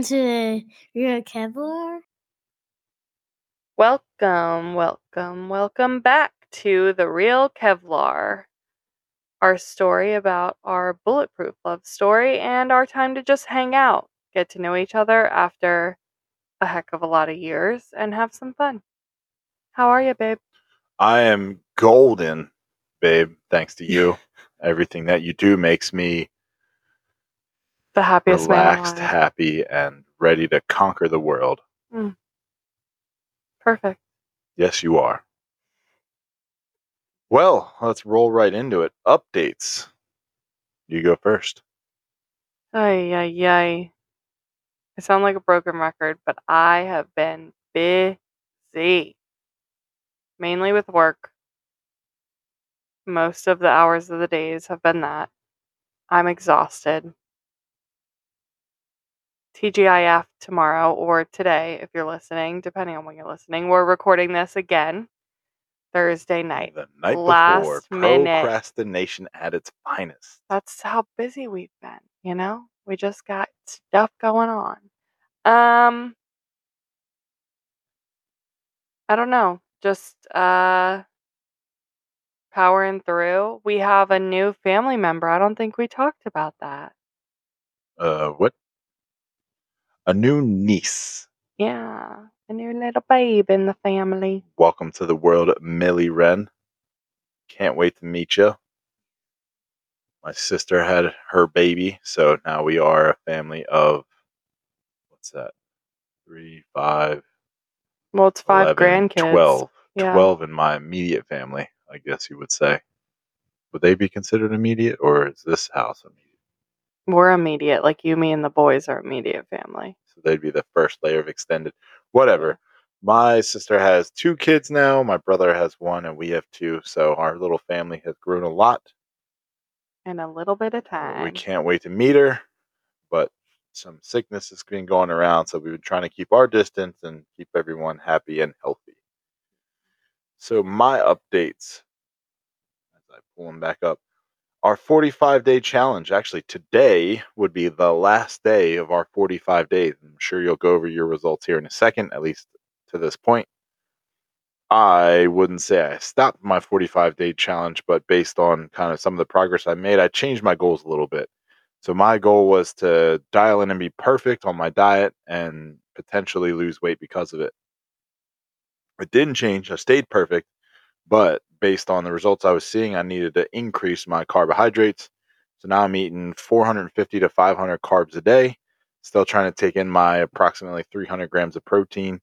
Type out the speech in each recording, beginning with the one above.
Hello and to Real Kevlar. Welcome, welcome, welcome back to The Real Kevlar, our story about our bulletproof love story and our time to just hang out, get to know each other after a heck of a lot of years, and have some fun. How are you, babe? I am golden, babe. Thanks to you. Everything that you do makes me The happiest relaxed, happy, and ready to conquer the world. Hmm. Perfect. Yes, you are. Well, let's roll right into it. Updates. You go first. Ay, ay, ay. I sound like a broken record, but I have been busy. Mainly with work. Most of the hours of the days have been that. I'm exhausted. TGIF tomorrow or today, if you're listening, depending on when you're listening. We're recording this again Thursday night. The night before, Last minute. procrastination at its finest. That's how busy we've been, you know? We just got stuff going on. Um I don't know. Just uh powering through. We have a new family member. I don't think we talked about that. Uh, what? A new niece. Yeah. A new little babe in the family. Welcome to the world, Millie Wren. Can't wait to meet you. My sister had her baby, so now we are a family of what's that? Three, five, Well, it's five 11, grandkids. 12. Yeah. 12 in my immediate family, I guess you would say. Would they be considered immediate, or is this house immediate? We're immediate. Like you, me, and the boys are immediate family. So they'd be the first layer of extended. Whatever. My sister has two kids now. My brother has one, and we have two. So our little family has grown a lot. In a little bit of time. We can't wait to meet her, but some sickness has been going around, so we've been trying to keep our distance and keep everyone happy and healthy. So my updates, as I pull them back up, our 45 day challenge. Actually, today would be the last day of our 45 days. I'm sure you'll go over your results here in a second, at least to this point. I wouldn't say I stopped my 45 day challenge, but based on kind of some of the progress I made, I changed my goals a little bit. So my goal was to dial in and be perfect on my diet and potentially lose weight because of it. It didn't change. I stayed perfect, but based on the results I was seeing, I needed to increase my carbohydrates. So now I'm eating 450 to 500 carbs a day, still trying to take in my approximately 300 grams of protein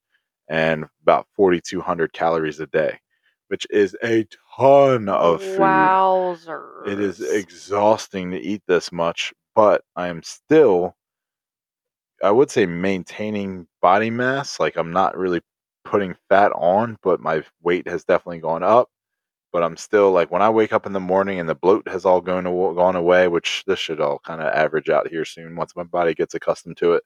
and about 4,200 calories a day, which is a ton of food. Wowzers. It is exhausting to eat this much, but I am still, I would say, maintaining body mass. Like I'm not really putting fat on, but my weight has definitely gone up. But I'm still like when I wake up in the morning and the bloat has all gone gone away, which this should all kind of average out here soon once my body gets accustomed to it.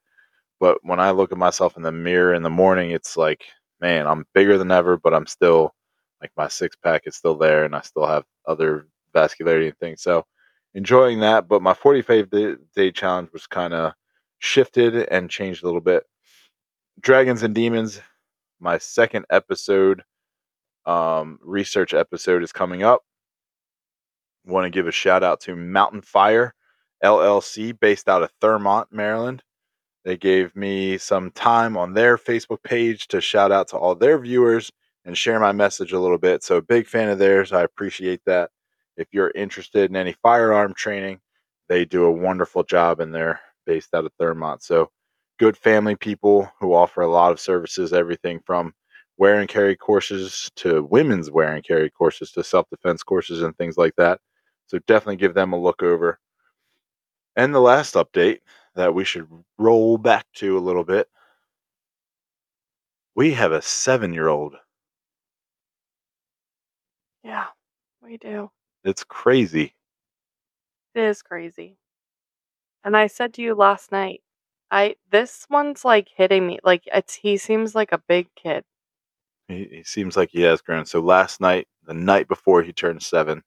But when I look at myself in the mirror in the morning, it's like, man, I'm bigger than ever, but I'm still like my six pack is still there and I still have other vascularity and things. So enjoying that. But my 45 day, day challenge was kind of shifted and changed a little bit. Dragons and Demons, my second episode, um, research episode is coming up. Want to give a shout out to Mountain Fire LLC based out of Thurmont, Maryland. They gave me some time on their Facebook page to shout out to all their viewers and share my message a little bit. So, big fan of theirs. I appreciate that. If you're interested in any firearm training, they do a wonderful job and they're based out of Thurmont. So, good family people who offer a lot of services, everything from wear and carry courses to women's wear and carry courses to self defense courses and things like that. So, definitely give them a look over. And the last update that we should roll back to a little bit we have a seven year old. Yeah, we do. It's crazy. It is crazy. And I said to you last night, I this one's like hitting me. Like it's he seems like a big kid. He, he seems like he has grown. So last night, the night before he turned seven,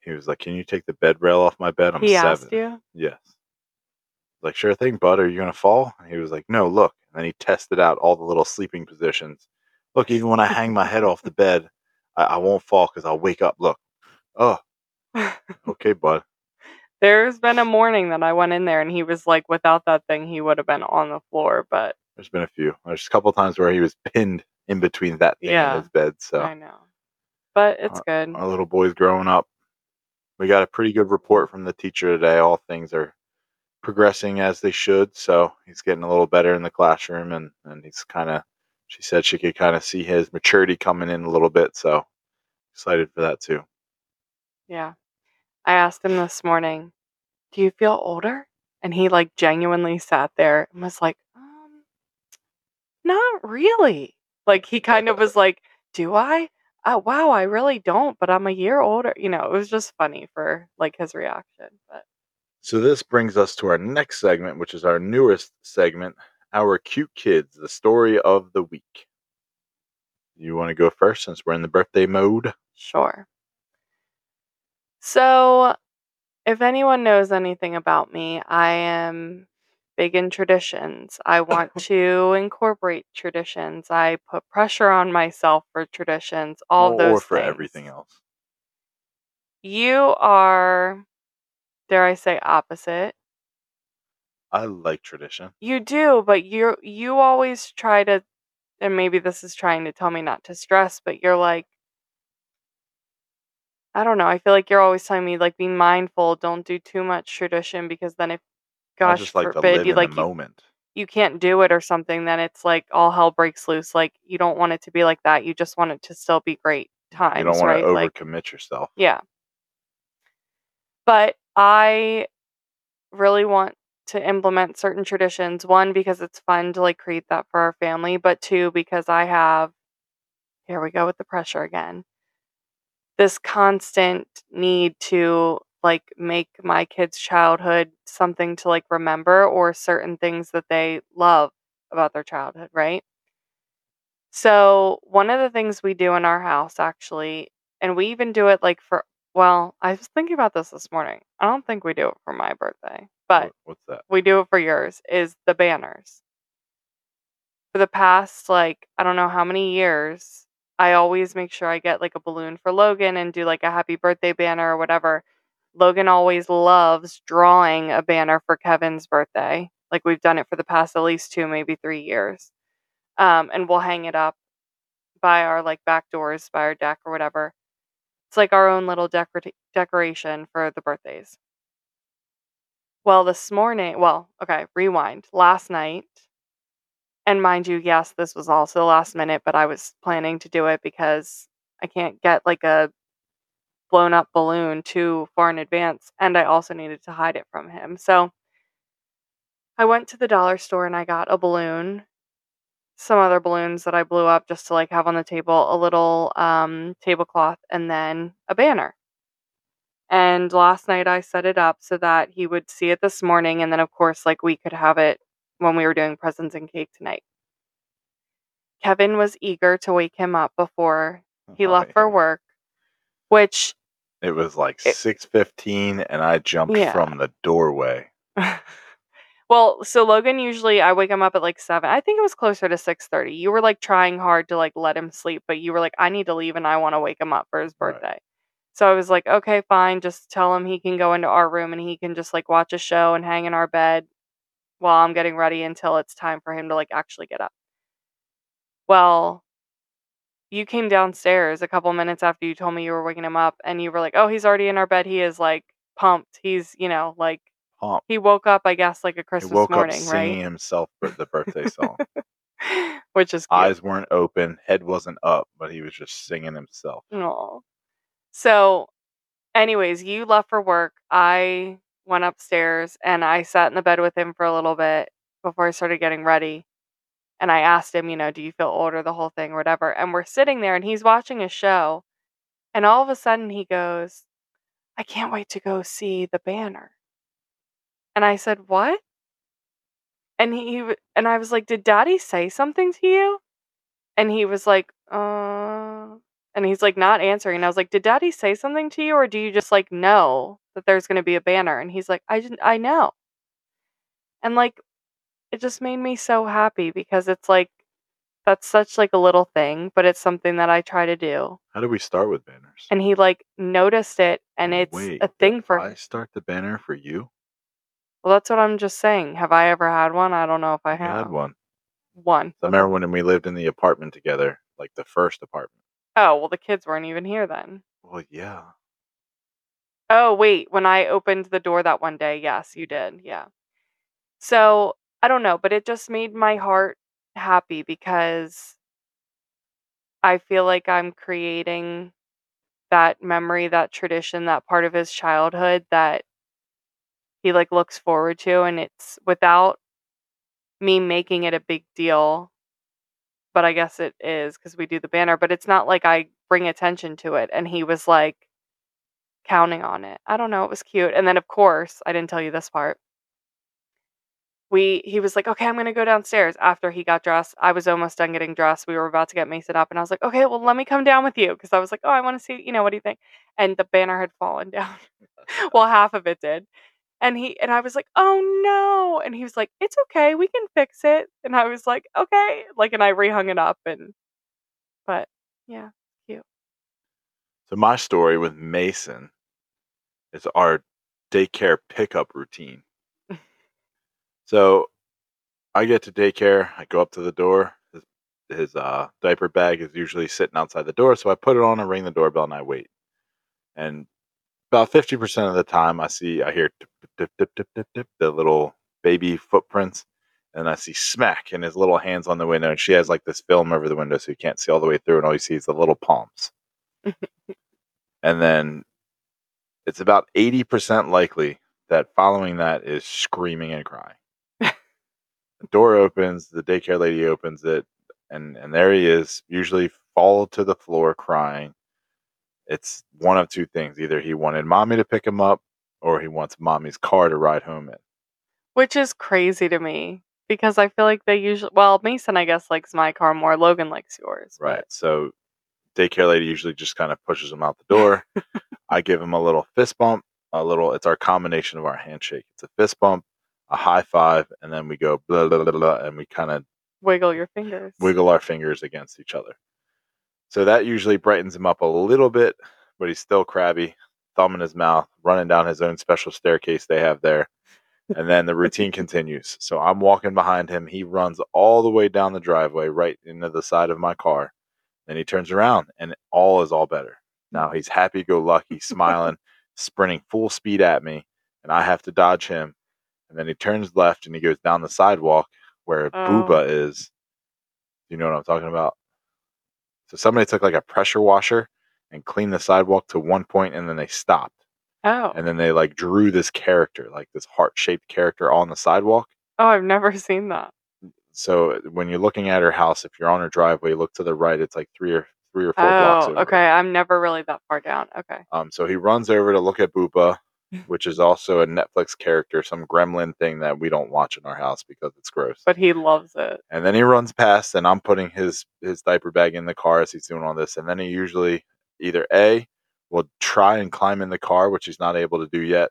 he was like, "Can you take the bed rail off my bed? I'm he seven. asked you. Yes. like, sure thing, bud. Are you gonna fall? And he was like, no, look. And then he tested out all the little sleeping positions. Look, even when I hang my head off the bed, I, I won't fall because I'll wake up. Look. Oh, okay, bud. There's been a morning that I went in there and he was like, without that thing, he would have been on the floor. But There's been a few. There's a couple times where he was pinned in between that thing Yeah. and his bed. So I know. But it's good. our little boy's growing up. We got a pretty good report from the teacher today. All things are progressing as they should. So he's getting a little better in the classroom, and and he's kind of. She said she could kind of see his maturity coming in a little bit. So excited for that too. Yeah. I asked him this morning, Do you feel older? And he like genuinely sat there and was like, um, not really. Like he kind of was like, Do I? Oh wow, I really don't, but I'm a year older. You know, it was just funny for like his reaction. But So this brings us to our next segment, which is our newest segment, our cute kids, the story of the week. You want to go first since we're in the birthday mode? Sure. So, if anyone knows anything about me, I am big in traditions. I want to incorporate traditions. I put pressure on myself for traditions, all or, those or for things. everything else. You are, dare I say, opposite. I like tradition. You do, but you you always try to and maybe this is trying to tell me not to stress, but you're like I don't know. I feel like you're always telling me like be mindful, don't do too much tradition because then if I gosh just like to forbid live you in like the you, moment. you can't do it or something, then it's like all hell breaks loose. Like you don't want it to be like that. You just want it to still be great times, You don't want right? to like overcommit yourself. yeah. But I really want to implement certain traditions. One, because it's fun to like create that for our family, but two, because I have, here we go with the pressure again, this constant need to like make my kids' childhood something to like remember or certain things that they love about their childhood, right? So, one of the things we do in our house actually, and we even do it like for, well, I was thinking about this this morning. I don't think we do it for my birthday, but what's that? we do it for yours is the banners. For the past like I don't know how many years, I always make sure I get like a balloon for Logan and do like a happy birthday banner or whatever. Logan always loves drawing a banner for Kevin's birthday. Like we've done it for the past at least 2 maybe 3 years. Um and we'll hang it up by our like back doors, by our deck or whatever. It's like our own little decor- decoration for the birthdays. Well, this morning, well, okay, rewind. Last night, and mind you, yes, this was also last minute, but I was planning to do it because I can't get like a blown up balloon too far in advance, and I also needed to hide it from him. So I went to the dollar store and I got a balloon, some other balloons that I blew up just to like have on the table, a little um, tablecloth, and then a banner. And last night I set it up so that he would see it this morning. And then, of course, like we could have it when we were doing presents and cake tonight. Kevin was eager to wake him up before he Oh, left for work, which, It was like six fifteen, and I jumped Yeah. from the doorway. well, so Logan usually I wake him up at like seven. I think it was closer to six thirty. You were like trying hard to like let him sleep, but you were like, I need to leave and I want to wake him up for his Right. birthday. So I was like, okay, fine. Just tell him he can go into our room and he can just like watch a show and hang in our bed while I'm getting ready until it's time for him to like actually get up. Well, you came downstairs a couple minutes after you told me you were waking him up and you were like, oh, he's already in our bed. He is like pumped. He's, you know, like Pump. he woke up, I guess, like a He Christmas woke up morning, singing right? himself the birthday song. Which is cute. Eyes weren't open, head wasn't up, but he was just singing himself. Aw. So, anyways, you left for work. I went upstairs and I sat in the bed with him for a little bit before I started getting ready. And I asked him, you know, do you feel older, the whole thing, or whatever. And we're sitting there and he's watching a show. And all of a sudden he goes, I can't wait to go see the banner. And I said, What? And he and I was like, Did daddy say something to you? And he was like, Uh and he's like not answering. And I was like, Did daddy say something to you, or do you just like know that there's gonna be a banner? And he's like, I just I know. And like it just made me so happy because it's like that's such like a little thing, but it's something that I try to do. How do we start with banners? And he like noticed it and it's Wait, a thing for I start the banner for you. Well, that's what I'm just saying. Have I ever had one? I don't know if I have I had one. One. I remember when we lived in the apartment together, like the first apartment. Oh, well the kids weren't even here then. Well, yeah. Oh, wait, when I opened the door that one day, yes, you did. Yeah. So, I don't know, but it just made my heart happy because I feel like I'm creating that memory, that tradition, that part of his childhood that he like looks forward to and it's without me making it a big deal. But I guess it is cuz we do the banner, but it's not like I bring attention to it and he was like counting on it. I don't know, it was cute. And then of course, I didn't tell you this part. We he was like, "Okay, I'm going to go downstairs." After he got dressed, I was almost done getting dressed. We were about to get Mason up and I was like, "Okay, well, let me come down with you" because I was like, "Oh, I want to see, you know, what do you think?" And the banner had fallen down. well, half of it did. And he and I was like, "Oh no." And he was like, "It's okay. We can fix it." And I was like, "Okay." Like and I rehung it up and but yeah. Cute. So my story with Mason is our daycare pickup routine. so I get to daycare, I go up to the door. His, his uh, diaper bag is usually sitting outside the door, so I put it on and ring the doorbell and I wait. And about fifty percent of the time, I see I hear tip tip tip tip tip the little baby footprints, and I see smack and his little hands on the window, and she has like this film over the window, so you can't see all the way through, and all you see is the little palms. and then it's about 80% likely that following that is screaming and crying. the door opens, the daycare lady opens it, and, and there he is, usually fall to the floor crying. It's one of two things. Either he wanted mommy to pick him up or he wants mommy's car to ride home in. Which is crazy to me because I feel like they usually well, Mason I guess likes my car more, Logan likes yours. but- Right. So daycare lady usually just kind of pushes him out the door. I give him a little fist bump, a little it's our combination of our handshake. It's a fist bump, a high five, and then we go blah blah blah, blah and we kind of Wiggle your fingers. wiggle our fingers against each other. So that usually brightens him up a little bit, but he's still crabby, thumb in his mouth, running down his own special staircase they have there. And then the routine continues. So I'm walking behind him. He runs all the way down the driveway, right into the side of my car. Then he turns around, and all is all better. Now he's happy go lucky, smiling, sprinting full speed at me, and I have to dodge him. And then he turns left and he goes down the sidewalk where Oh. Booba is. You know what I'm talking about? So somebody took like a pressure washer and cleaned the sidewalk to one point and then they stopped. Oh. And then they like drew this character, like this heart shaped character on the sidewalk. Oh, I've never seen that. So when you're looking at her house, if you're on her driveway, look to the right, it's like three or three or four blocks Oh, over. okay. I'm never really that far down. Okay. Um, so he runs over to look at Booba, which is also a Netflix character, some gremlin thing that we don't watch in our house because it's gross. But he loves it. And then he runs past, and I'm putting his his diaper bag in the car as he's doing all this. And then he usually either a will try and climb in the car, which he's not able to do yet.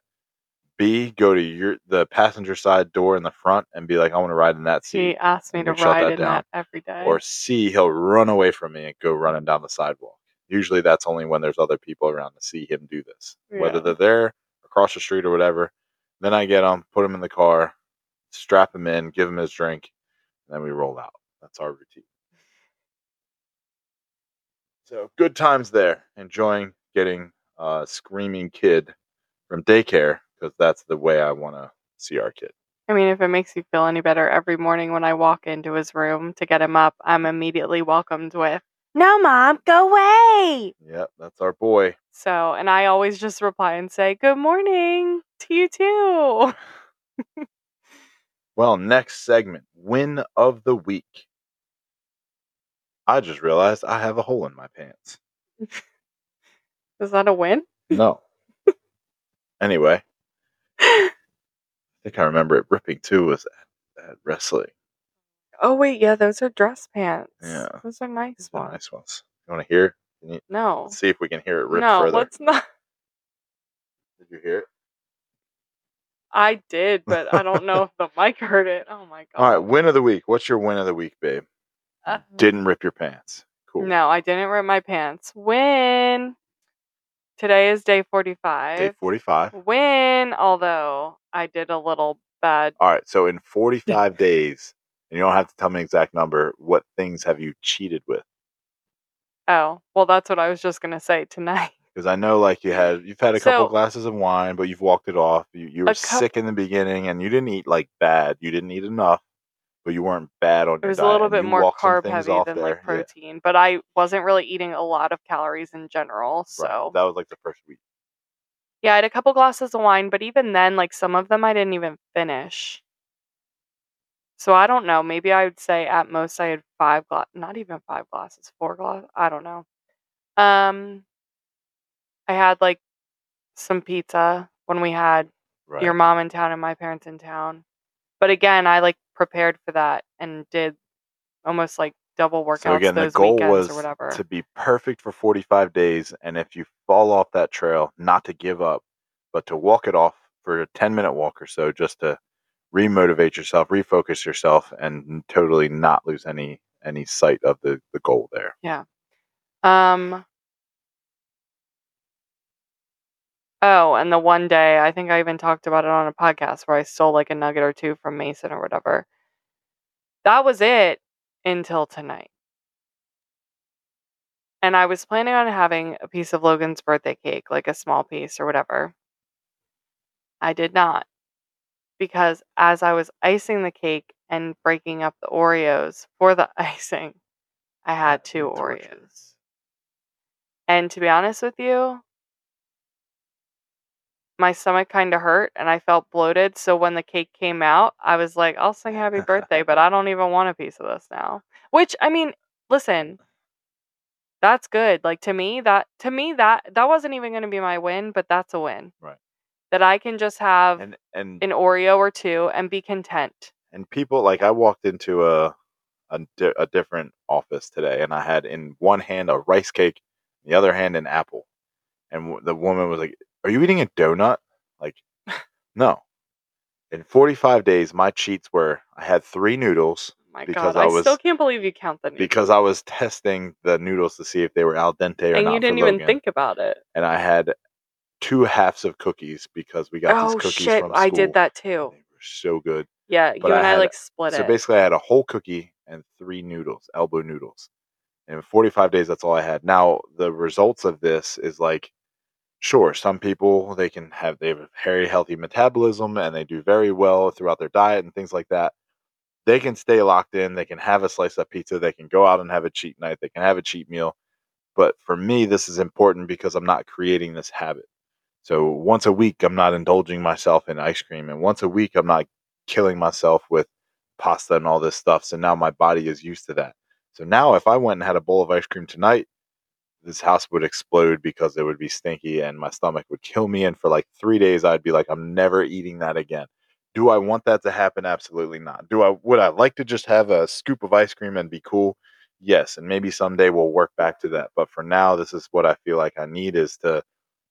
B go to your the passenger side door in the front and be like, I want to ride in that seat. He asked me to ride that in down. that every day. Or C he'll run away from me and go running down the sidewalk. Usually that's only when there's other people around to see him do this, whether they're there across the street or whatever. Then I get him, put him in the car, strap him in, give him his drink, and then we roll out. That's our routine. So good times there. Enjoying getting a screaming kid from daycare because that's the way I want to see our kid. I mean, if it makes you feel any better, every morning when I walk into his room to get him up, I'm immediately welcomed with, No, mom, go away. Yep, that's our boy. So, and I always just reply and say, Good morning to you too. Well, next segment, win of the week. I just realized I have a hole in my pants. Is that a win? No. anyway, I think I remember it ripping too was at, at wrestling. Oh, wait, yeah, those are dress pants. Yeah. Those are nice These are ones. nice ones. You want to hear? Can you, No. see if we can hear it rip no, further. let's not. Did you hear it? I did, but I don't know if the mic heard it. Oh my god. All right, win of the week. What's your win of the week, babe? Uh, Didn't rip your pants. Cool. No, I didn't rip my pants. Win. Today is day 45. Day 45. Win, although I did a little bad. All right, so in 45 days, and you don't have to tell me an exact number, what things have you cheated with? Oh, well, that's what I was just going to say tonight. Because I know, like you had, you've had a couple So- glasses of wine, but you've walked it off. You, you were sick in the beginning, and you didn't eat like bad. You didn't eat enough, but you weren't bad on It was a little bit more carb heavy than there. like Yeah, protein, but I wasn't really eating a lot of calories in general. right. So, that was like the first week. yeah, I had a couple glasses of wine, but even then, like some of them I didn't even finish. So I don't know. Maybe I would say at most I had five glass, not even five glasses, four glasses. I don't know. Um, I had like some pizza when we had Right. your mom in town and my parents in town. But again, I like prepared for that and did almost like double workouts So again, the goal weekends was or whatever. to be perfect for 45 days, and if you fall off that trail, not to give up, but to walk it off for a 10 minute walk or so, just to remotivate yourself, refocus yourself, and totally not lose any any sight of the the goal there. Yeah. Um. Oh, and the one day I think I even talked about it on a podcast where I stole like a nugget or two from Mason or whatever. That was it until tonight. And I was planning on having a piece of Logan's birthday cake, like a small piece or whatever. I did not. Because as I was icing the cake and breaking up the Oreos for the icing, I had two. Oreos. And to be honest with you, my stomach kind of hurt and I felt bloated. So when the cake came out, I was like, I'll sing happy birthday, but I don't even want a piece of this now. Which, I mean, listen, that's good. Like to me, that to me that that wasn't even going to be my win, but that's a win. Right. That I can just have And and an Oreo or two and be content. and people like I walked into a a, di- a different office today, and I had in one hand a rice cake, the other hand an apple, and w- the woman was like, "Are you eating a donut?" Like, no. In 45 days, my cheats were I had three noodles oh My Because God, I I, was- still can't believe you count the noodles. because I was testing the noodles to see if they were al dente or and not. you didn't even Logan. think about it. And I had two halves of cookies because we got Oh these cookies shit, from I did that They too. were so good. Yeah, But you I and I had- like split So it. So basically, I had a whole cookie and three noodles, elbow noodles. And in 45 days, that's all I had. Now, the results of this is like, sure, some people they can have they have a very healthy metabolism and they do very well throughout their diet and things like that. They can stay locked in. They can have a slice of pizza. They can go out and have a cheat night. They can have a cheat meal. But for me, this is important because I'm not creating this habit. So once a week, I'm not indulging myself in ice cream, and once a week, I'm not killing myself with pasta and all this stuff. So now my body is used to that. So now if I went and had a bowl of ice cream tonight, this house would explode because it would be stinky and my stomach would kill me. And for like three days, I'd be like, I'm never eating that again. Do I want that to happen? Absolutely not. Do I would I like to just have a scoop of ice cream and be cool? Yes, and maybe someday we'll work back to that. But for now, this is what I feel like I need is to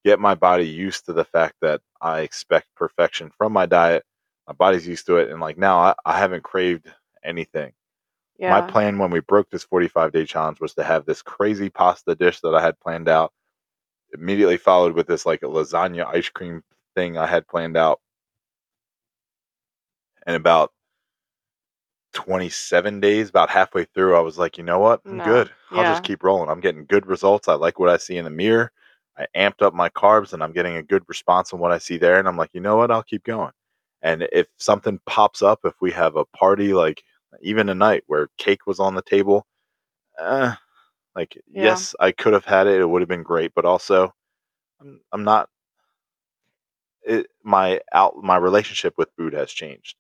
get my body used to the fact that I expect perfection from my diet. My body's used to it, and like now, I, I haven't craved anything. Yeah. My plan when we broke this 45 day challenge was to have this crazy pasta dish that I had planned out, immediately followed with this like a lasagna ice cream thing I had planned out. And about 27 days, about halfway through, I was like, you know what? I'm No. good. I'll just keep rolling. I'm getting good results. I like what I see in the mirror. I amped up my carbs and I'm getting a good response on what I see there. And I'm like, you know what? I'll keep going. And if something pops up, if we have a party, like even a night where cake was on the table, uh, like, Yeah. yes, I could have had it. It would have been great. But also, I'm, I'm not, it, my out, my relationship with food has changed,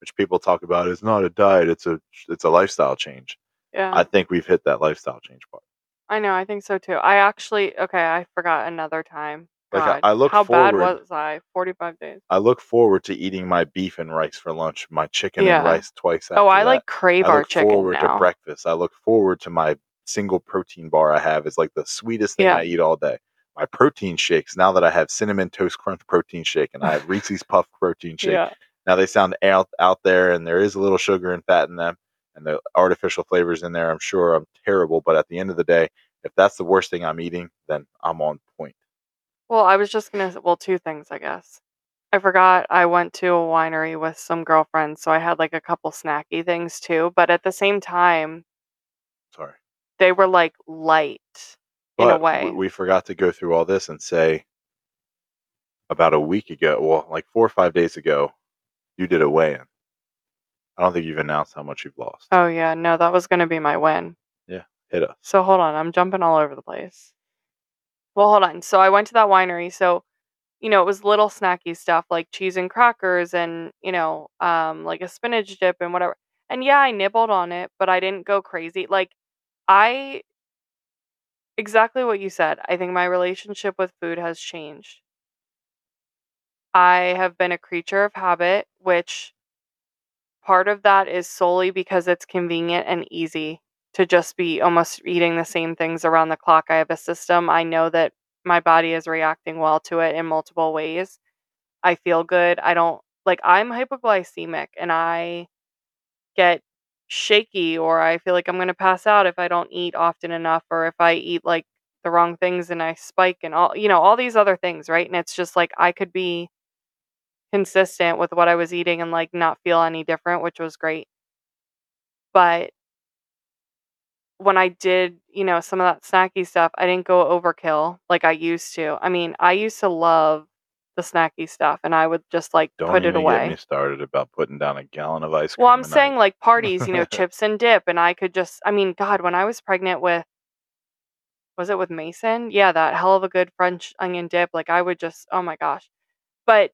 which people talk about is not a diet. It's a, it's a lifestyle change. yeah. I think we've hit that lifestyle change part. I know, I think so too. I actually okay, I forgot another time. Like, I- God, I look how bad forward- was I? Forty five days. I look forward to eating my beef and rice for lunch, my chicken Yeah. and rice twice. Oh, I that. like crave I our chicken. I look forward now. to breakfast. I look forward to my single protein bar I have. It's like the sweetest thing Yeah. I eat all day. my protein shakes now that I have cinnamon toast crunch protein shake and I have Reese's Puff protein shake. Yeah. Now they sound out out there, and there is a little sugar and fat in them, and the artificial flavors in there. I'm sure I'm terrible, but at the end of the day, if that's the worst thing I'm eating, then I'm on point. Well, I was just gonna well, two things, I guess. I forgot I went to a winery with some girlfriends, so I had like a couple snacky things too. But at the same time, Sorry, they were like light in a but way. we, we forgot to go through all this and say about a week ago, well, like four or five days ago, you did a weigh-in. I don't think you've announced how much you've lost. Oh yeah, no, that was gonna be my win. Yeah. Hit us. So hold on, I'm jumping all over the place. Well, hold on. So I went to that winery. So, you know, it was little snacky stuff like cheese and crackers and, you know, um, like a spinach dip and whatever. And yeah, I nibbled on it, but I didn't go crazy. Like, I exactly what you said. I think my relationship with food has changed. I have been a creature of habit, which part of that is solely because it's convenient and easy to just be almost eating the same things around the clock. I have a system. I know that my body is reacting well to it in multiple ways. I feel good. I don't like I'm hypoglycemic and I get shaky or I feel like I'm going to pass out if I don't eat often enough or if I eat like the wrong things and I spike and all you know all these other things, right? And it's just like I could be consistent with what I was eating and like not feel any different, which was great. But when I did, you know, some of that snacky stuff, I didn't go overkill like I used to. I mean, I used to love the snacky stuff and I would just like Don't put it even away. get me started about putting down a gallon of ice cream. Well, I'm saying like parties, you know, chips and dip, and I could just, I mean, God, when I was pregnant with, was it with Mason? Yeah, that hell of a good French onion dip. Like I would just, oh my gosh. But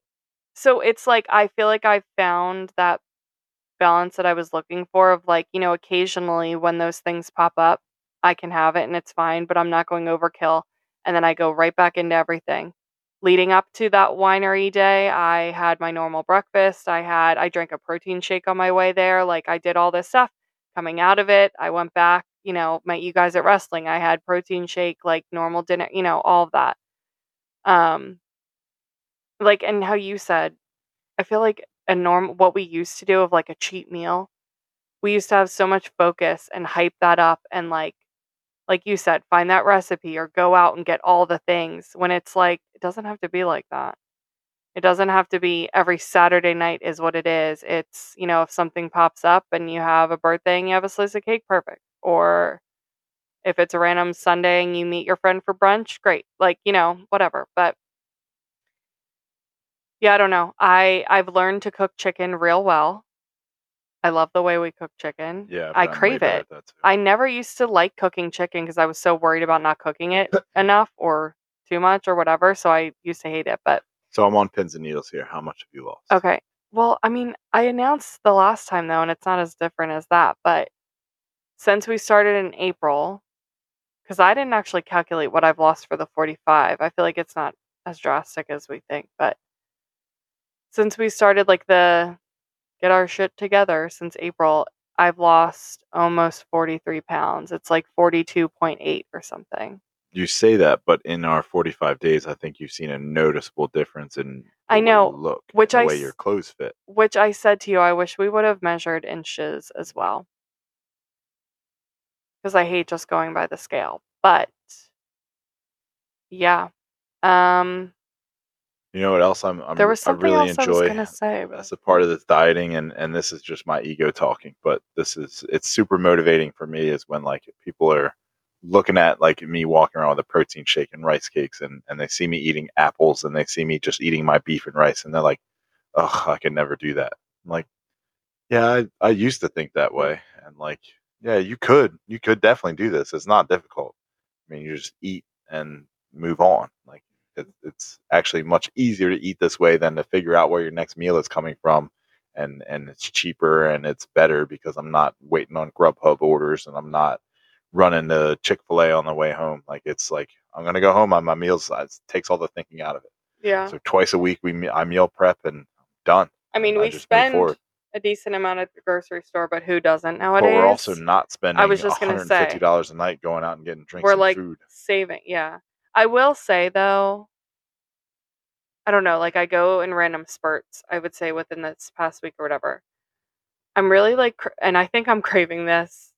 so it's like I feel like I found that balance that I was looking for of like, you know, occasionally when those things pop up, I can have it and it's fine, but I'm not going overkill. And then I go right back into everything. Leading up to that winery day, I had my normal breakfast. I had I drank a protein shake on my way there. Like I did all this stuff. Coming out of it, I went back, you know, met you guys at wrestling. I had protein shake, like normal dinner, you know, all of that. Um like and how you said, I feel like a norm what we used to do of like a cheat meal. We used to have so much focus and hype that up and like like you said, find that recipe or go out and get all the things when it's like it doesn't have to be like that. It doesn't have to be every Saturday night is what it is. It's, you know, if something pops up and you have a birthday and you have a slice of cake, perfect. Or if it's a random Sunday and you meet your friend for brunch, great. Like, you know, whatever. But yeah, I don't know. I I've learned to cook chicken real well. I love the way we cook chicken. yeah, I I'm way crave better it. at that too. I never used to like cooking chicken because I was so worried about not cooking it enough or too much or whatever. So I used to hate it. But So I'm on pins and needles here. How much have you lost? okay. Well, I mean, I announced the last time though, and it's not as different as that. But since we started in April, because I didn't actually calculate what I've lost for the 45, I feel like it's not as drastic as we think. But since we started like the get our shit together since April, I've lost almost 43 pounds. It's like 42.8 or something. You say that, but in our 45 days, I think you've seen a noticeable difference in the I know, look, which and I way your clothes fit. Which I said to you, I wish we would have measured inches as well. Because I hate just going by the scale. But yeah. Um You know what else I'm, I'm there was I really else I was enjoy gonna say. but as a part of this dieting and and this is just my ego talking but this is it's super motivating for me is when like people are looking at like me walking around with a protein shake and rice cakes and and they see me eating apples and they see me just eating my beef and rice and they're like oh i can never do that I'm like yeah I, I used to think that way and like yeah you could you could definitely do this it's not difficult i mean you just eat and move on like it's actually much easier to eat this way than to figure out where your next meal is coming from and and it's cheaper and it's better because i'm not waiting on grubhub orders and i'm not running to chick-fil-a on the way home. Like it's like i'm gonna go home. On my meals it takes all the thinking out of it. Yeah. so twice a week we i meal prep and I'm done. I mean I we spend a decent amount at the grocery store, but who doesn't nowadays? but we're also not spending I was just gonna say, $150 a night going out and getting drinks we're like food. saving yeah. I will say though, I don't know, like I go in random spurts, I would say within this past week or whatever. I'm really like, and I think I'm craving this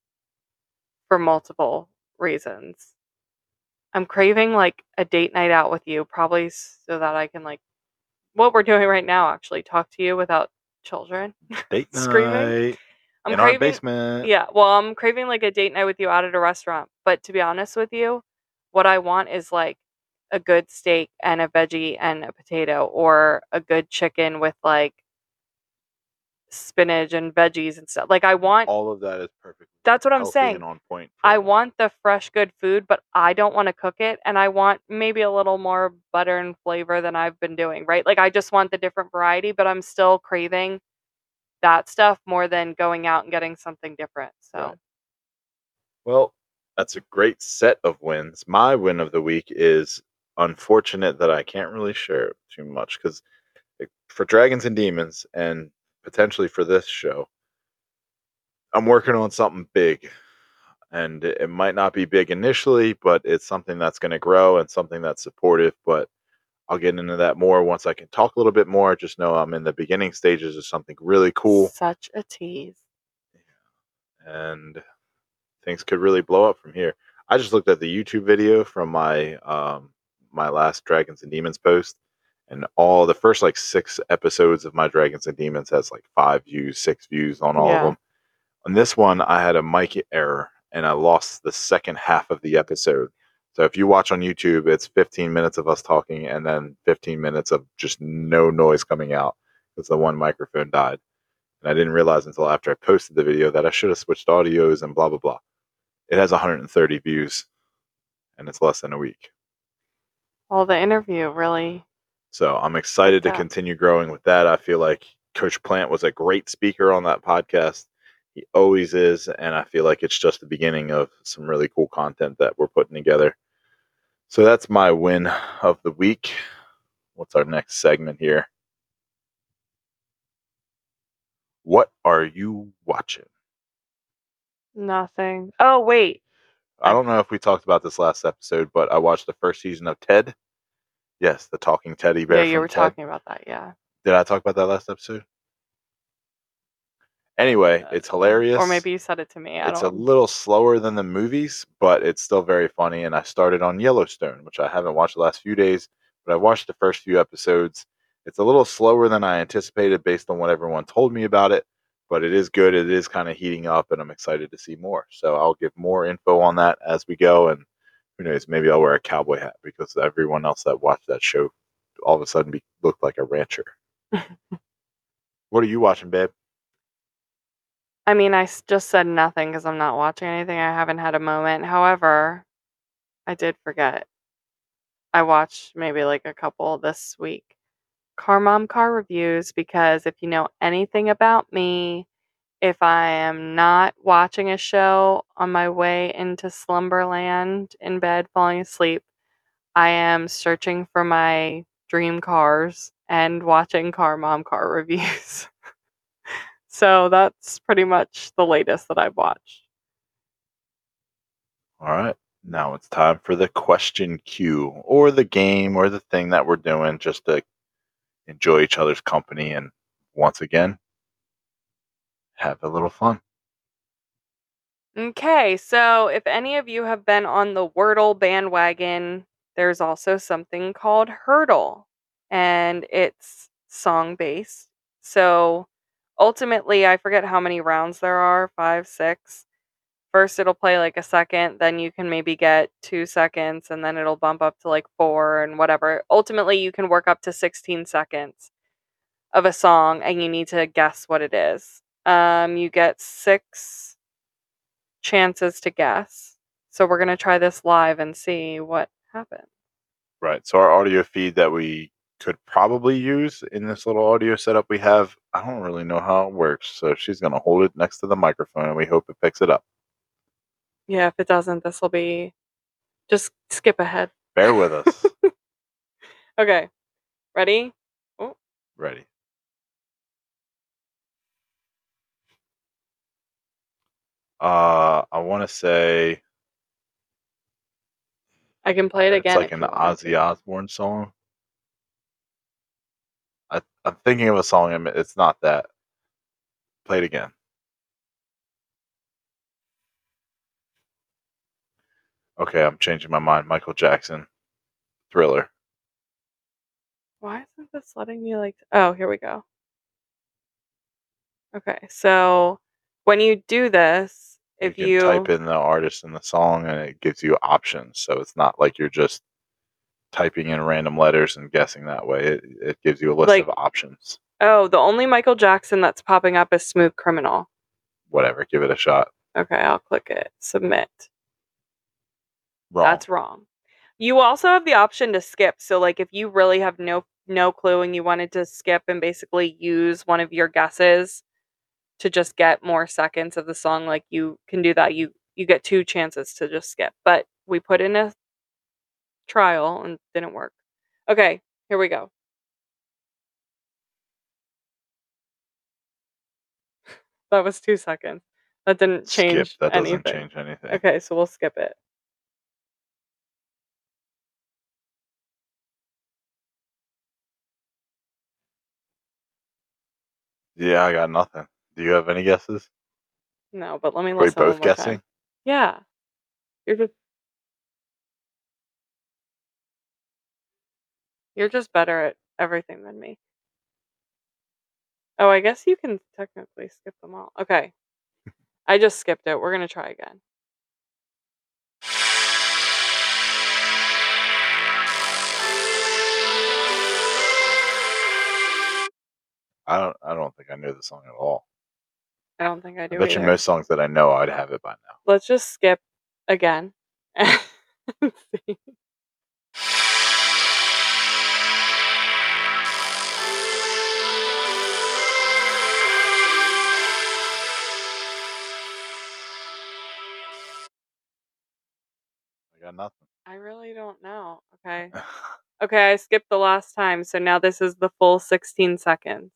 for multiple reasons. I'm craving like a date night out with you, probably so that I can like, what we're doing right now, actually talk to you without children. Date Screaming? night I'm in our basement. yeah, well, I'm craving like a date night with you out at a restaurant. But to be honest with you, what I want is like a good steak and a veggie and a potato, or a good chicken with like spinach and veggies and stuff. Like I want All of that is perfect. That's what I'm saying. And on point. I them. want the fresh good food, but I don't want to cook it and I want maybe a little more butter and flavor than I've been doing, right? Like I just want the different variety, but I'm still craving that stuff more than going out and getting something different. So Right. Well, that's a great set of wins. My win of the week is unfortunate that I can't really share it too much because for Dragons and Demons and potentially for this show, I'm working on something big. And it it might not be big initially, but it's something that's going to grow and something that's supportive. But I'll get into that more once I can talk a little bit more. Just know I'm in the beginning stages of something really cool such a tease. and things could really blow up from here. I just looked at the YouTube video from my um my last Dragons and Demons post, and all the first like six episodes of my Dragons and Demons has like five views, six views on all Yeah. of them. On this one, I had a mic error and I lost the second half of the episode. So if you watch on YouTube, it's 15 minutes of us talking and then 15 minutes of just no noise coming out because the one microphone died. And I didn't realize until after I posted the video that I should have switched audios and blah blah blah. It has 130 views, and it's less than a week. Well, the interview really. So I'm excited to continue growing with that. I feel like Coach Plant was a great speaker on that podcast. He always is, and I feel like it's just the beginning of some really cool content that we're putting together. So that's my win of the week. What's our next segment here? What are you watching? Nothing. Oh, wait. I don't know if we talked about this last episode, but I watched the first season of Ted. Yes, the talking teddy bear. Yeah, you were Ted. talking about that. Yeah. Did I talk about that last episode? Anyway, uh, it's hilarious. Or maybe you said it to me. I it's a don't. little slower than the movies, but it's still very funny. And I started on Yellowstone, which I haven't watched the last few days, but I watched the first few episodes. It's a little slower than I anticipated based on what everyone told me about it, but it is good. It is kind of heating up, and I'm excited to see more. So I'll give more info on that as we go. And who knows, maybe I'll wear a cowboy hat because everyone else that watched that show all of a sudden be, looked like a rancher. what are you watching, babe? I mean, I just said nothing because I'm not watching anything. I haven't had a moment. However, I did forget. I watched maybe like a couple this week. Car Mom Car Reviews because if you know anything about me, if I am not watching a show on my way into slumberland in bed falling asleep, I am searching for my dream cars and watching Car Mom Car Reviews. so that's pretty much the latest that I've watched. All right. Now it's time for the question queue or the game or the thing that we're doing just to enjoy each other's company and once again have a little fun. Okay, so if any of you have been on the Wordle bandwagon, there's also something called Heardle, and it's song based. So ultimately, I forget how many rounds there are five, six. First, it'll play like a second, then you can maybe get two seconds, and then it'll bump up to like four and whatever. Ultimately, you can work up to 16 seconds of a song, and you need to guess what it is. Um, you get six chances to guess. So we're going to try this live and see what happens. Right. So our audio feed that we could probably use in this little audio setup we have, I don't really know how it works. So she's going to hold it next to the microphone and we hope it picks it up. Yeah, if it doesn't, this will be just skip ahead. Bear with us. Okay. Ready? Ready. Uh, I want to say I can play it again. It's like an you want me Ozzy Osbourne song. I, I'm thinking of a song. It's not that. Play it again. Okay, I'm changing my mind. Michael Jackson, Thriller. Why isn't this letting me like? Oh, here we go. Okay, so when you do this, if you you, type in the artist and the song, and it gives you options. So it's not like you're just typing in random letters and guessing that way. It, it gives you a list Like- of options. oh, the only Michael Jackson that's popping up is Smooth Criminal. Whatever, give it a shot. Okay, I'll click it. Submit. Wrong. That's wrong. You also have the option to skip. So like if you really have no no clue and you wanted to skip and basically use one of your guesses to just get more seconds of the song, like you can do that. You you get two chances to just skip. But we put in a trial and didn't work. Okay, here we go. That was two seconds. That didn't change Skip. That doesn't anything. change anything. Okay, so we'll skip it. Yeah, I got nothing. Do you have any guesses? No, but let me Are we listen. one both more guessing? Time. Yeah. You're just You're just better at everything than me. Oh, I guess you can technically skip them all. Okay. I just skipped it. We're going to try again. I don't. I don't think I knew the song at all. I don't think I I do bet you most songs that I know, I'd have it by now. Let's just skip again. I got nothing. I really don't know. Okay. Okay, I skipped the last time, so now this is the full 16 seconds.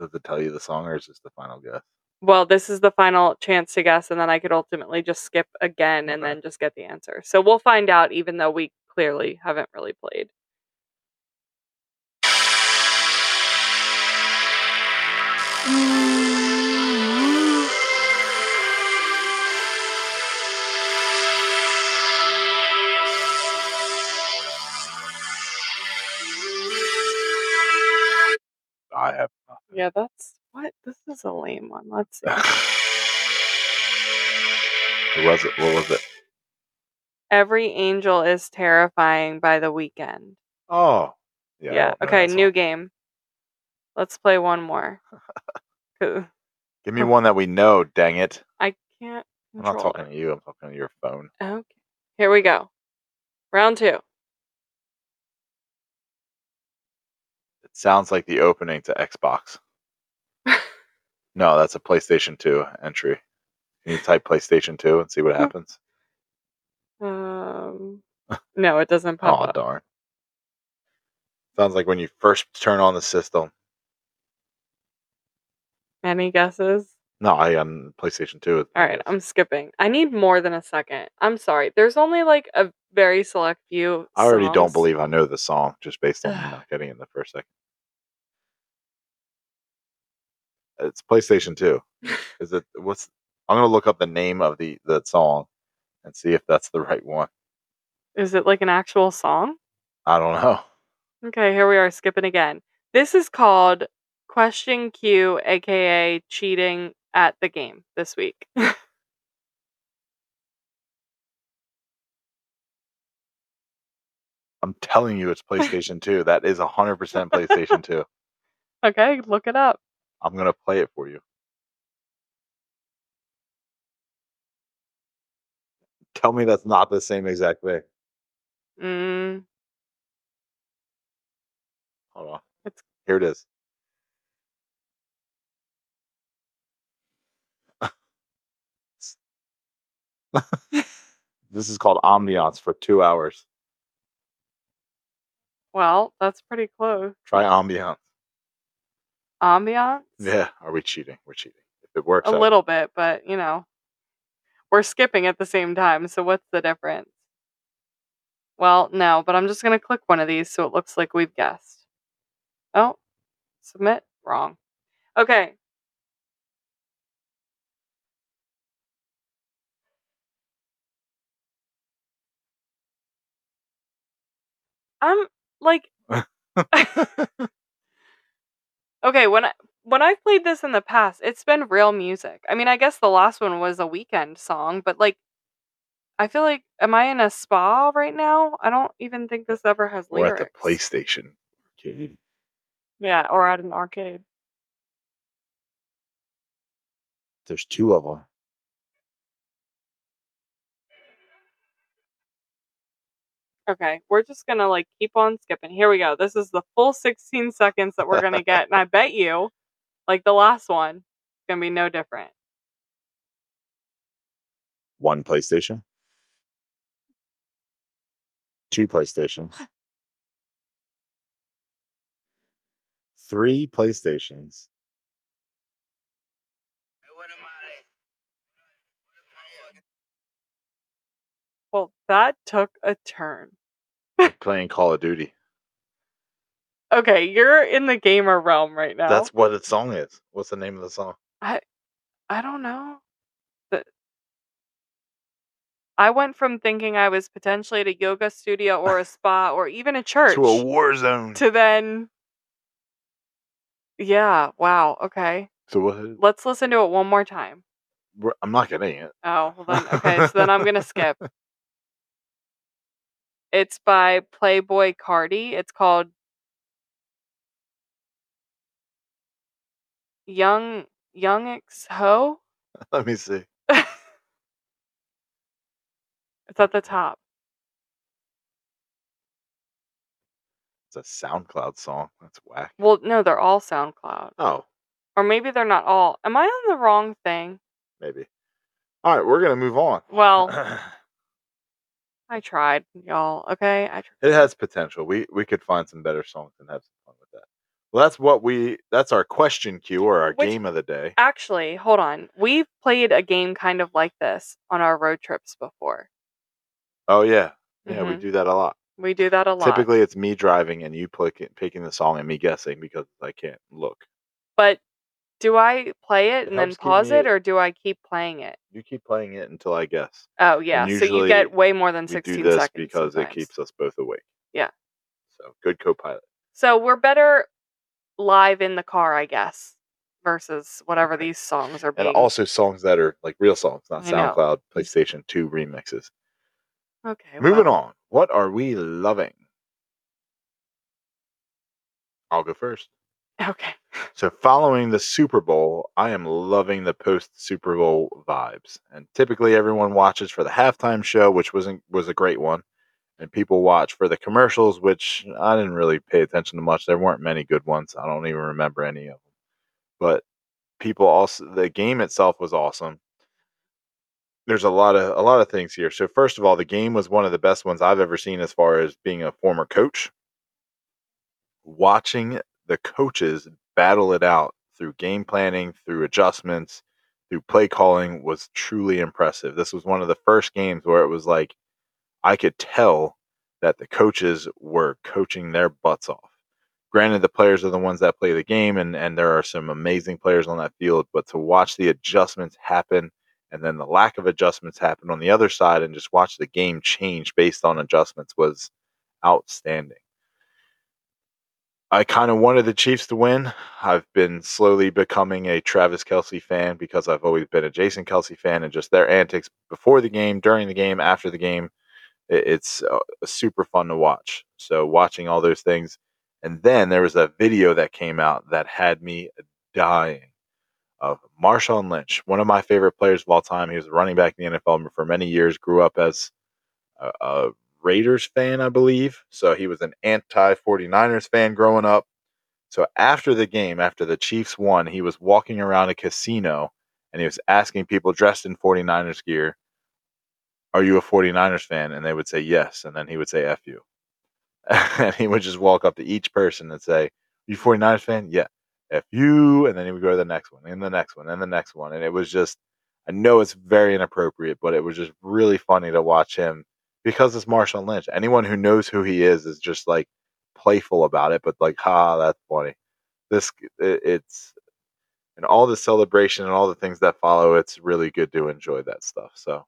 Does it tell you the song, or is this the final guess? Well, this is the final chance to guess, and then I could ultimately just skip again and Okay. then just get the answer. So we'll find out, even though we clearly haven't really played. I have Yeah, that's what? This is a lame one. Let's see. What was it? What was it? Every angel is terrifying by the Weeknd. Oh, yeah. Yeah. Okay, new song. game. Let's play one more. Give me one that we know. Dang it! I can't I'm not talking it. to you. I'm talking to your phone. Okay. Here we go. Round two. It sounds like the opening to Xbox. no, that's a PlayStation 2 entry. Can you type PlayStation 2 and see what happens? Um, no, it doesn't pop up. oh up. darn! Sounds like when you first turn on the system. Any guesses? No, I on PlayStation 2. All right, I'm skipping. I need more than a second. I'm sorry. There's only like a very select few. I already don't believe I know the song just based on not getting it in the first second. It's PlayStation 2. Is it what's I'm gonna look up the name of the the song and see if that's the right one. Is it like an actual song? I don't know. Okay, here we are skipping again. This is called Question Q, aka cheating at the game this week. I'm telling you it's PlayStation 2. That is 100% PlayStation 2. okay, look it up. I'm gonna play it for you. Tell me that's not the same exact thing. Mm, Hold on. It's- Here it is. this is called Ambiance for two hours. well, that's pretty close. Try Ambiance. Ambiance? Yeah, are we cheating? We're cheating. If it works, A little bit, but you know, we're skipping at the same time. So what's the difference? Well, no, but I'm just going to click one of these so it looks like we've guessed. Oh, submit. Wrong. Okay. I'm like, okay, when I when I've played this in the past, it's been real music. I mean, I guess the last one was a Weeknd song, but like I feel like am I in a spa right now? I don't even think this ever has lyrics. at the PlayStation. arcade. Yeah, or at an arcade. There's two of them. Okay, we're just gonna like keep on skipping. Here we go. This is the full 16 seconds that we're gonna get, and I bet you, like the last one, it's gonna be no different. One PlayStation. Two PlayStation. Three PlayStations. Well, that took a turn. Playing Call of Duty. Okay, you're in the gamer realm right now. That's what the song is. What's the name of the song? I I don't know. The- I went from thinking I was potentially at a yoga studio or a spa or even a church To a war zone. to then. Yeah, wow, okay. So what? Uh, Let's listen to it one more time. I'm not getting it. Oh, well then, okay, so then I'm gonna skip. It's by Playboi Carti. It's called Young Young X Ho. Let me see. it's at the top. It's a SoundCloud song. That's whack. Well, no, they're all SoundCloud. Oh, Or maybe they're not all. Am I on the wrong thing? maybe. All right, we're gonna move on. Well, I tried, y'all. Okay, I tried. it has potential. We we could find some better songs and have some fun with that. Well, that's what we. That's our question queue or our Which- game of the day. Actually, hold on. We've played a game kind of like this on our road trips before. Oh yeah, yeah. We Mhm. do that a lot. We do that a lot. Typically, it's me driving and you pick, picking the song and me guessing because I can't look. But do I play it and then helps keep pause me- it, or do I keep playing it? You keep playing it until I guess. Oh yeah, so you usually get way more than We sixteen do this seconds because sometimes. it keeps us both awake. Yeah. So good co-pilot. So we're better live in the car, I guess, versus whatever these songs are being. And also songs that are like real songs, not I know. SoundCloud, PlayStation 2 remixes. okay, Moving on. What are we loving? I'll go first. Okay. So, following the Super Bowl, I am loving the post Super Bowl vibes. And typically, everyone watches for the halftime show, which wasn't was a great one, and people watch for the commercials, which I didn't really pay attention to much. There weren't many good ones. I don't even remember any of them. But people also, the game itself was awesome. There's a lot of a lot of things here. So, first of all, the game was one of the best ones I've ever seen as far as being a former coach. Watching the coaches battle it out through game planning, through adjustments, through play calling was truly impressive. This was one of the first games where it was like I could tell that the coaches were coaching their butts off. Granted, the players are the ones that play the game, and, and there are some amazing players on that field, but to watch the adjustments happen and then the lack of adjustments happen on the other side and just watch the game change based on adjustments was outstanding. I kind of wanted the Chiefs to win. I've been slowly becoming a Travis Kelce fan because I've always been a Jason Kelce fan, and just their antics before the game, during the game, after the game, it's uh, super fun to watch. So watching all those things, and then there was a video that came out that had me dying of Marshawn Lynch, one of my favorite players of all time. He was a running back in the NFL for many years. Grew up as a, a Raiders fan, I believe. So he was an anti 49ers fan growing up. So after the game, after the Chiefs won, he was walking around a casino and he was asking people dressed in 49ers gear, Are you a 49ers fan? And they would say yes. And then he would say F you. and he would just walk up to each person and say, You 49ers fan? Yeah. F you. And then he would go to the next one and the next one and the next one. And it was just, I know it's very inappropriate, but it was just really funny to watch him because it's Marshawn Lynch. Anyone who knows who he is is just like playful about it, but like, ha, that's funny. This it, it's and all the celebration and all the things that follow. It's really good to enjoy that stuff. So.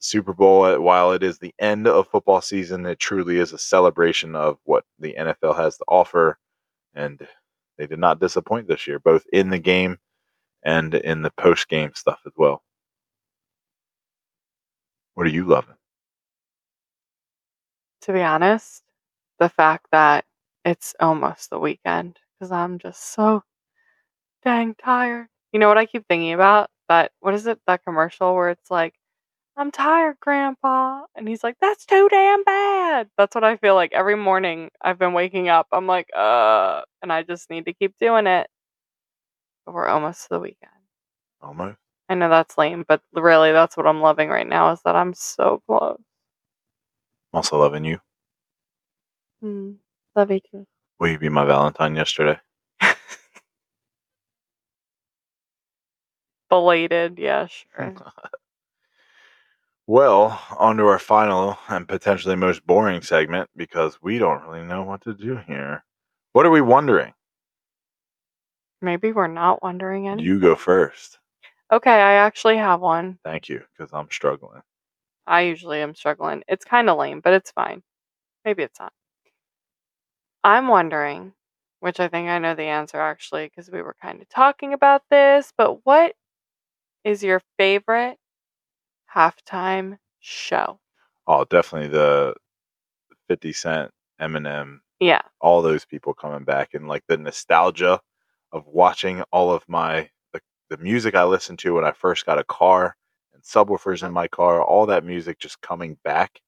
Super Bowl, uh, while it is the end of football season, it truly is a celebration of what the NFL has to offer. And they did not disappoint this year, both in the game and in the post game stuff as well. What are you loving? To be honest, the fact that it's almost the weekend because I'm just so dang tired. You know what I keep thinking about? That what is it? That commercial where it's like, "I'm tired, Grandpa," and he's like, "That's too damn bad." That's what I feel like every morning. I've been waking up. I'm like, uh, and I just need to keep doing it. But we're almost to the weekend. Almost. I know that's lame, but really, that's what I'm loving right now is that I'm so close. I'm also loving you. Mm, love you too. Will you be my Valentine yesterday? Belated, yeah, sure. Well, on to our final and potentially most boring segment because we don't really know what to do here. What are we wondering? Maybe we're not wondering any. You go first. Okay, I actually have one. Thank you, because I'm struggling. I usually am struggling. It's kind of lame, but it's fine. Maybe it's not. I'm wondering, which I think I know the answer actually, because we were kind of talking about this, but what is your favorite halftime show? Oh, definitely the 50 Cent, Eminem, Yeah. all those people coming back and like the nostalgia of watching all of my the, the music I listened to when I first got a car and subwoofers in my car, all that music just coming back.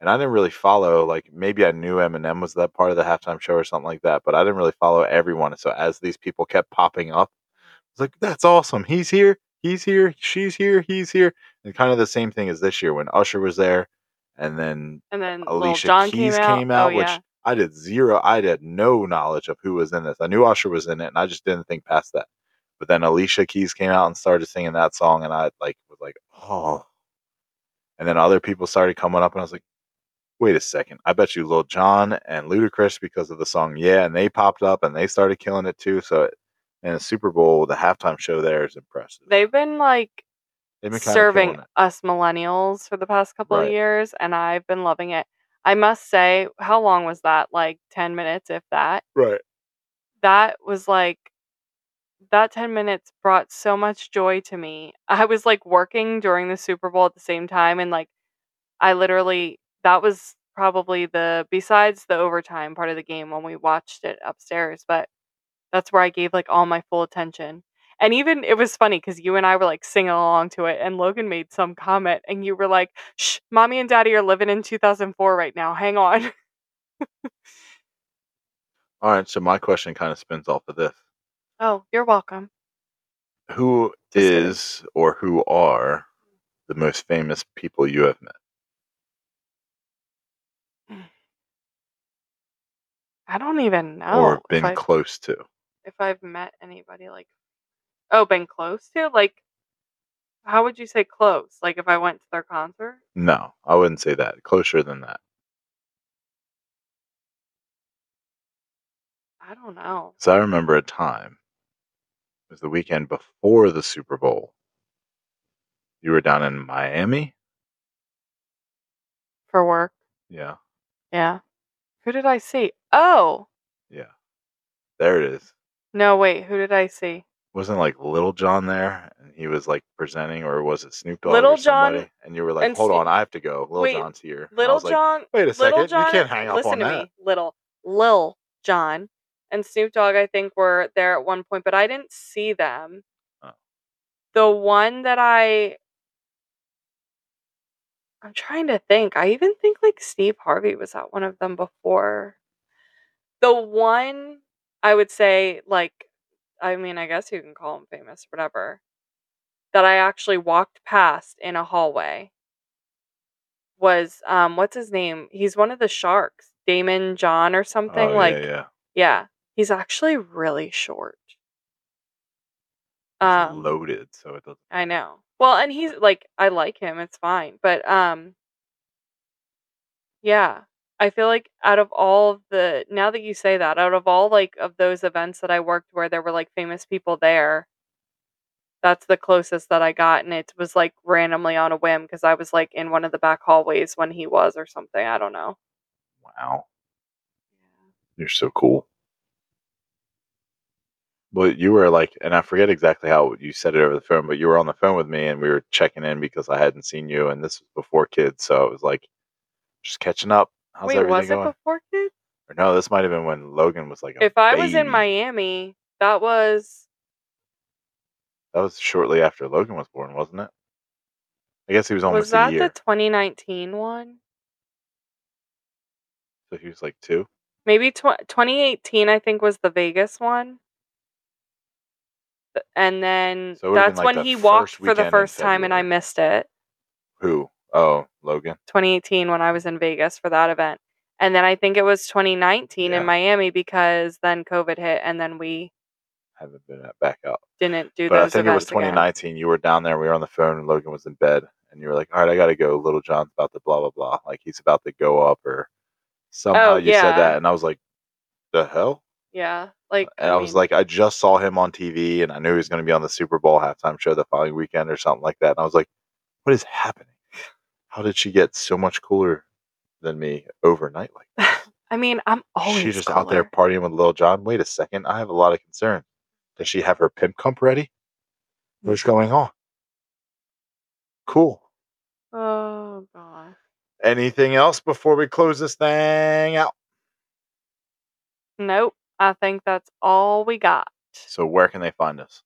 And I didn't really follow like maybe I knew Eminem was that part of the halftime show or something like that, but I didn't really follow everyone. So as these people kept popping up, I was like that's awesome. He's here, he's here, she's here, he's here. And kind of the same thing as this year when Usher was there and then And then Alicia John Keys came out. came oh, out, oh, which yeah. I did zero. I had no knowledge of who was in this. I knew Usher was in it, and I just didn't think past that. But then Alicia Keys came out and started singing that song, and I like was like, oh. And then other people started coming up, and I was like, wait a second. I bet you Lil Jon and Ludacris because of the song Yeah, and they popped up and they started killing it too. So, it, and the Super Bowl, the halftime show there is impressive. They've been like They've been serving us millennials for the past couple of years, and I've been loving it. I must say, how long was that? Like 10 minutes, if that. Right. That was like, that 10 minutes brought so much joy to me. I was like working during the Super Bowl at the same time, and like, I literally, that was probably the, besides the overtime part of the game when we watched it upstairs, but that's where I gave like all my full attention. And even it was funny because you and I were like singing along to it, and Logan made some comment, and you were like, "Shh, mommy and daddy are living in 2004 right now. Hang on." All right. So my question kind of spins off of this. Oh, you're welcome. Who Just kidding. is or who are the most famous people you have met? Hmm. I don't even know or if been I've, close to? if I've met anybody like, oh, been close to like. How would you say close? Like if I went to their concert? No, I wouldn't say that. Closer than that. I don't know. So I remember a time. It was the weekend before the Super Bowl. You were down in Miami. For work. Yeah, Yeah. Who did I see? Oh, yeah. There it is. no, wait. Who did I see? Wasn't like Little John there, and he was like presenting, or was it Snoop Dogg Little? John and you were like, and "Hold Snoop- on, I have to go." Little Wait, John's here. Little was like, John. Wait a second, John. you can't hang up listen on to that. me. Little Lil Jon and Snoop Dogg, I think, were there at one point, but I didn't see them. Oh. The one that I. I'm trying to think. I even think like Steve Harvey was at one of them before. The one I would say, like, I mean, I guess you can call him famous, whatever, that I actually walked past in a hallway was, um, what's his name? He's one of the sharks, Daymond John or something. oh like, yeah, yeah. yeah, he's actually really short. Um, loaded, so it doesn't. I know. Well, and he's like I like him, it's fine. But um Yeah. I feel like out of all of the now that you say that, out of all like of those events that I worked where there were like famous people there, that's the closest that I got and it was like randomly on a whim because I was like in one of the back hallways when he was or something. I don't know. Wow. You're so cool. Well, you were like, and I forget exactly how you said it over the phone, but you were on the phone with me and we were checking in because I hadn't seen you, and this was before kids, so it was like just catching up. How's Wait, everything was going? it before kids? Or no, this might have been when Logan was like. If I was in. Miami, that was that was shortly after Logan was born, wasn't it? I guess he was almost was that a year, the 2019 one? so he was like two. Maybe tw- 2018 I think was the Vegas one. Th- And then So it would've been, that's like, when the he walked for the first time and I missed it. Who? Oh, Logan. 2018 when I was in Vegas for that event. And then I think it was 2019 Yeah. in Miami because then COVID hit and then we Haven't been uh, back out. didn't do but I think it was events again. 2019. You were down there. We were on the phone, and Logan was in bed, and you were like, "All right, I got to go. Little John's about to blah blah blah. Like he's about to go up, or somehow Oh, you yeah. said that, and I was like, the hell? Yeah. Uh, like And I, was mean, like, I just saw him on TV, and I knew he was going to be on the Super Bowl halftime show the following weekend or something like that. And I was like, what is happening? How did she get so much cooler than me overnight like that? I mean, I'm always She's just out there partying with Lil Jon. Wait a second, I have a lot of concern. Does she have her pimp comp ready? Mm. What's going on? Cool. Oh god. Anything else before we close this thing out? Nope. I think that's all we got. So where can they find us?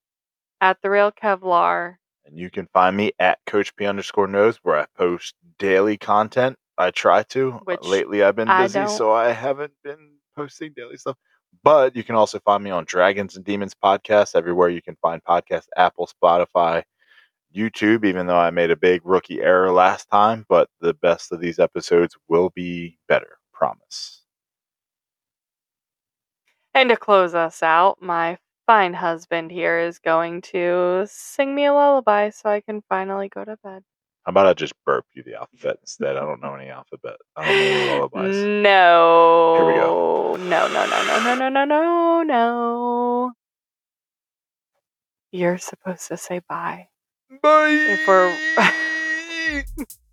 At the real Kevlar. And you can find me at Coach P underscore knows where I post daily content. I try to. Uh, Which Lately I've been busy, don't. so I haven't been posting daily stuff. But you can also find me on Dragons and Demons podcast everywhere you can find podcasts, Apple, Spotify, YouTube, even though I made a big rookie error last time, but the best of these episodes will be better. Promise. And to close us out, my fine husband here is going to sing me a lullaby so I can finally go to bed. How about I just burp you the alphabet instead? I don't know any alphabet. I don't know any lullabies. No. Here we go. No, no, no, no, no, no, no, no, no. You're supposed to say bye. Bye. If we're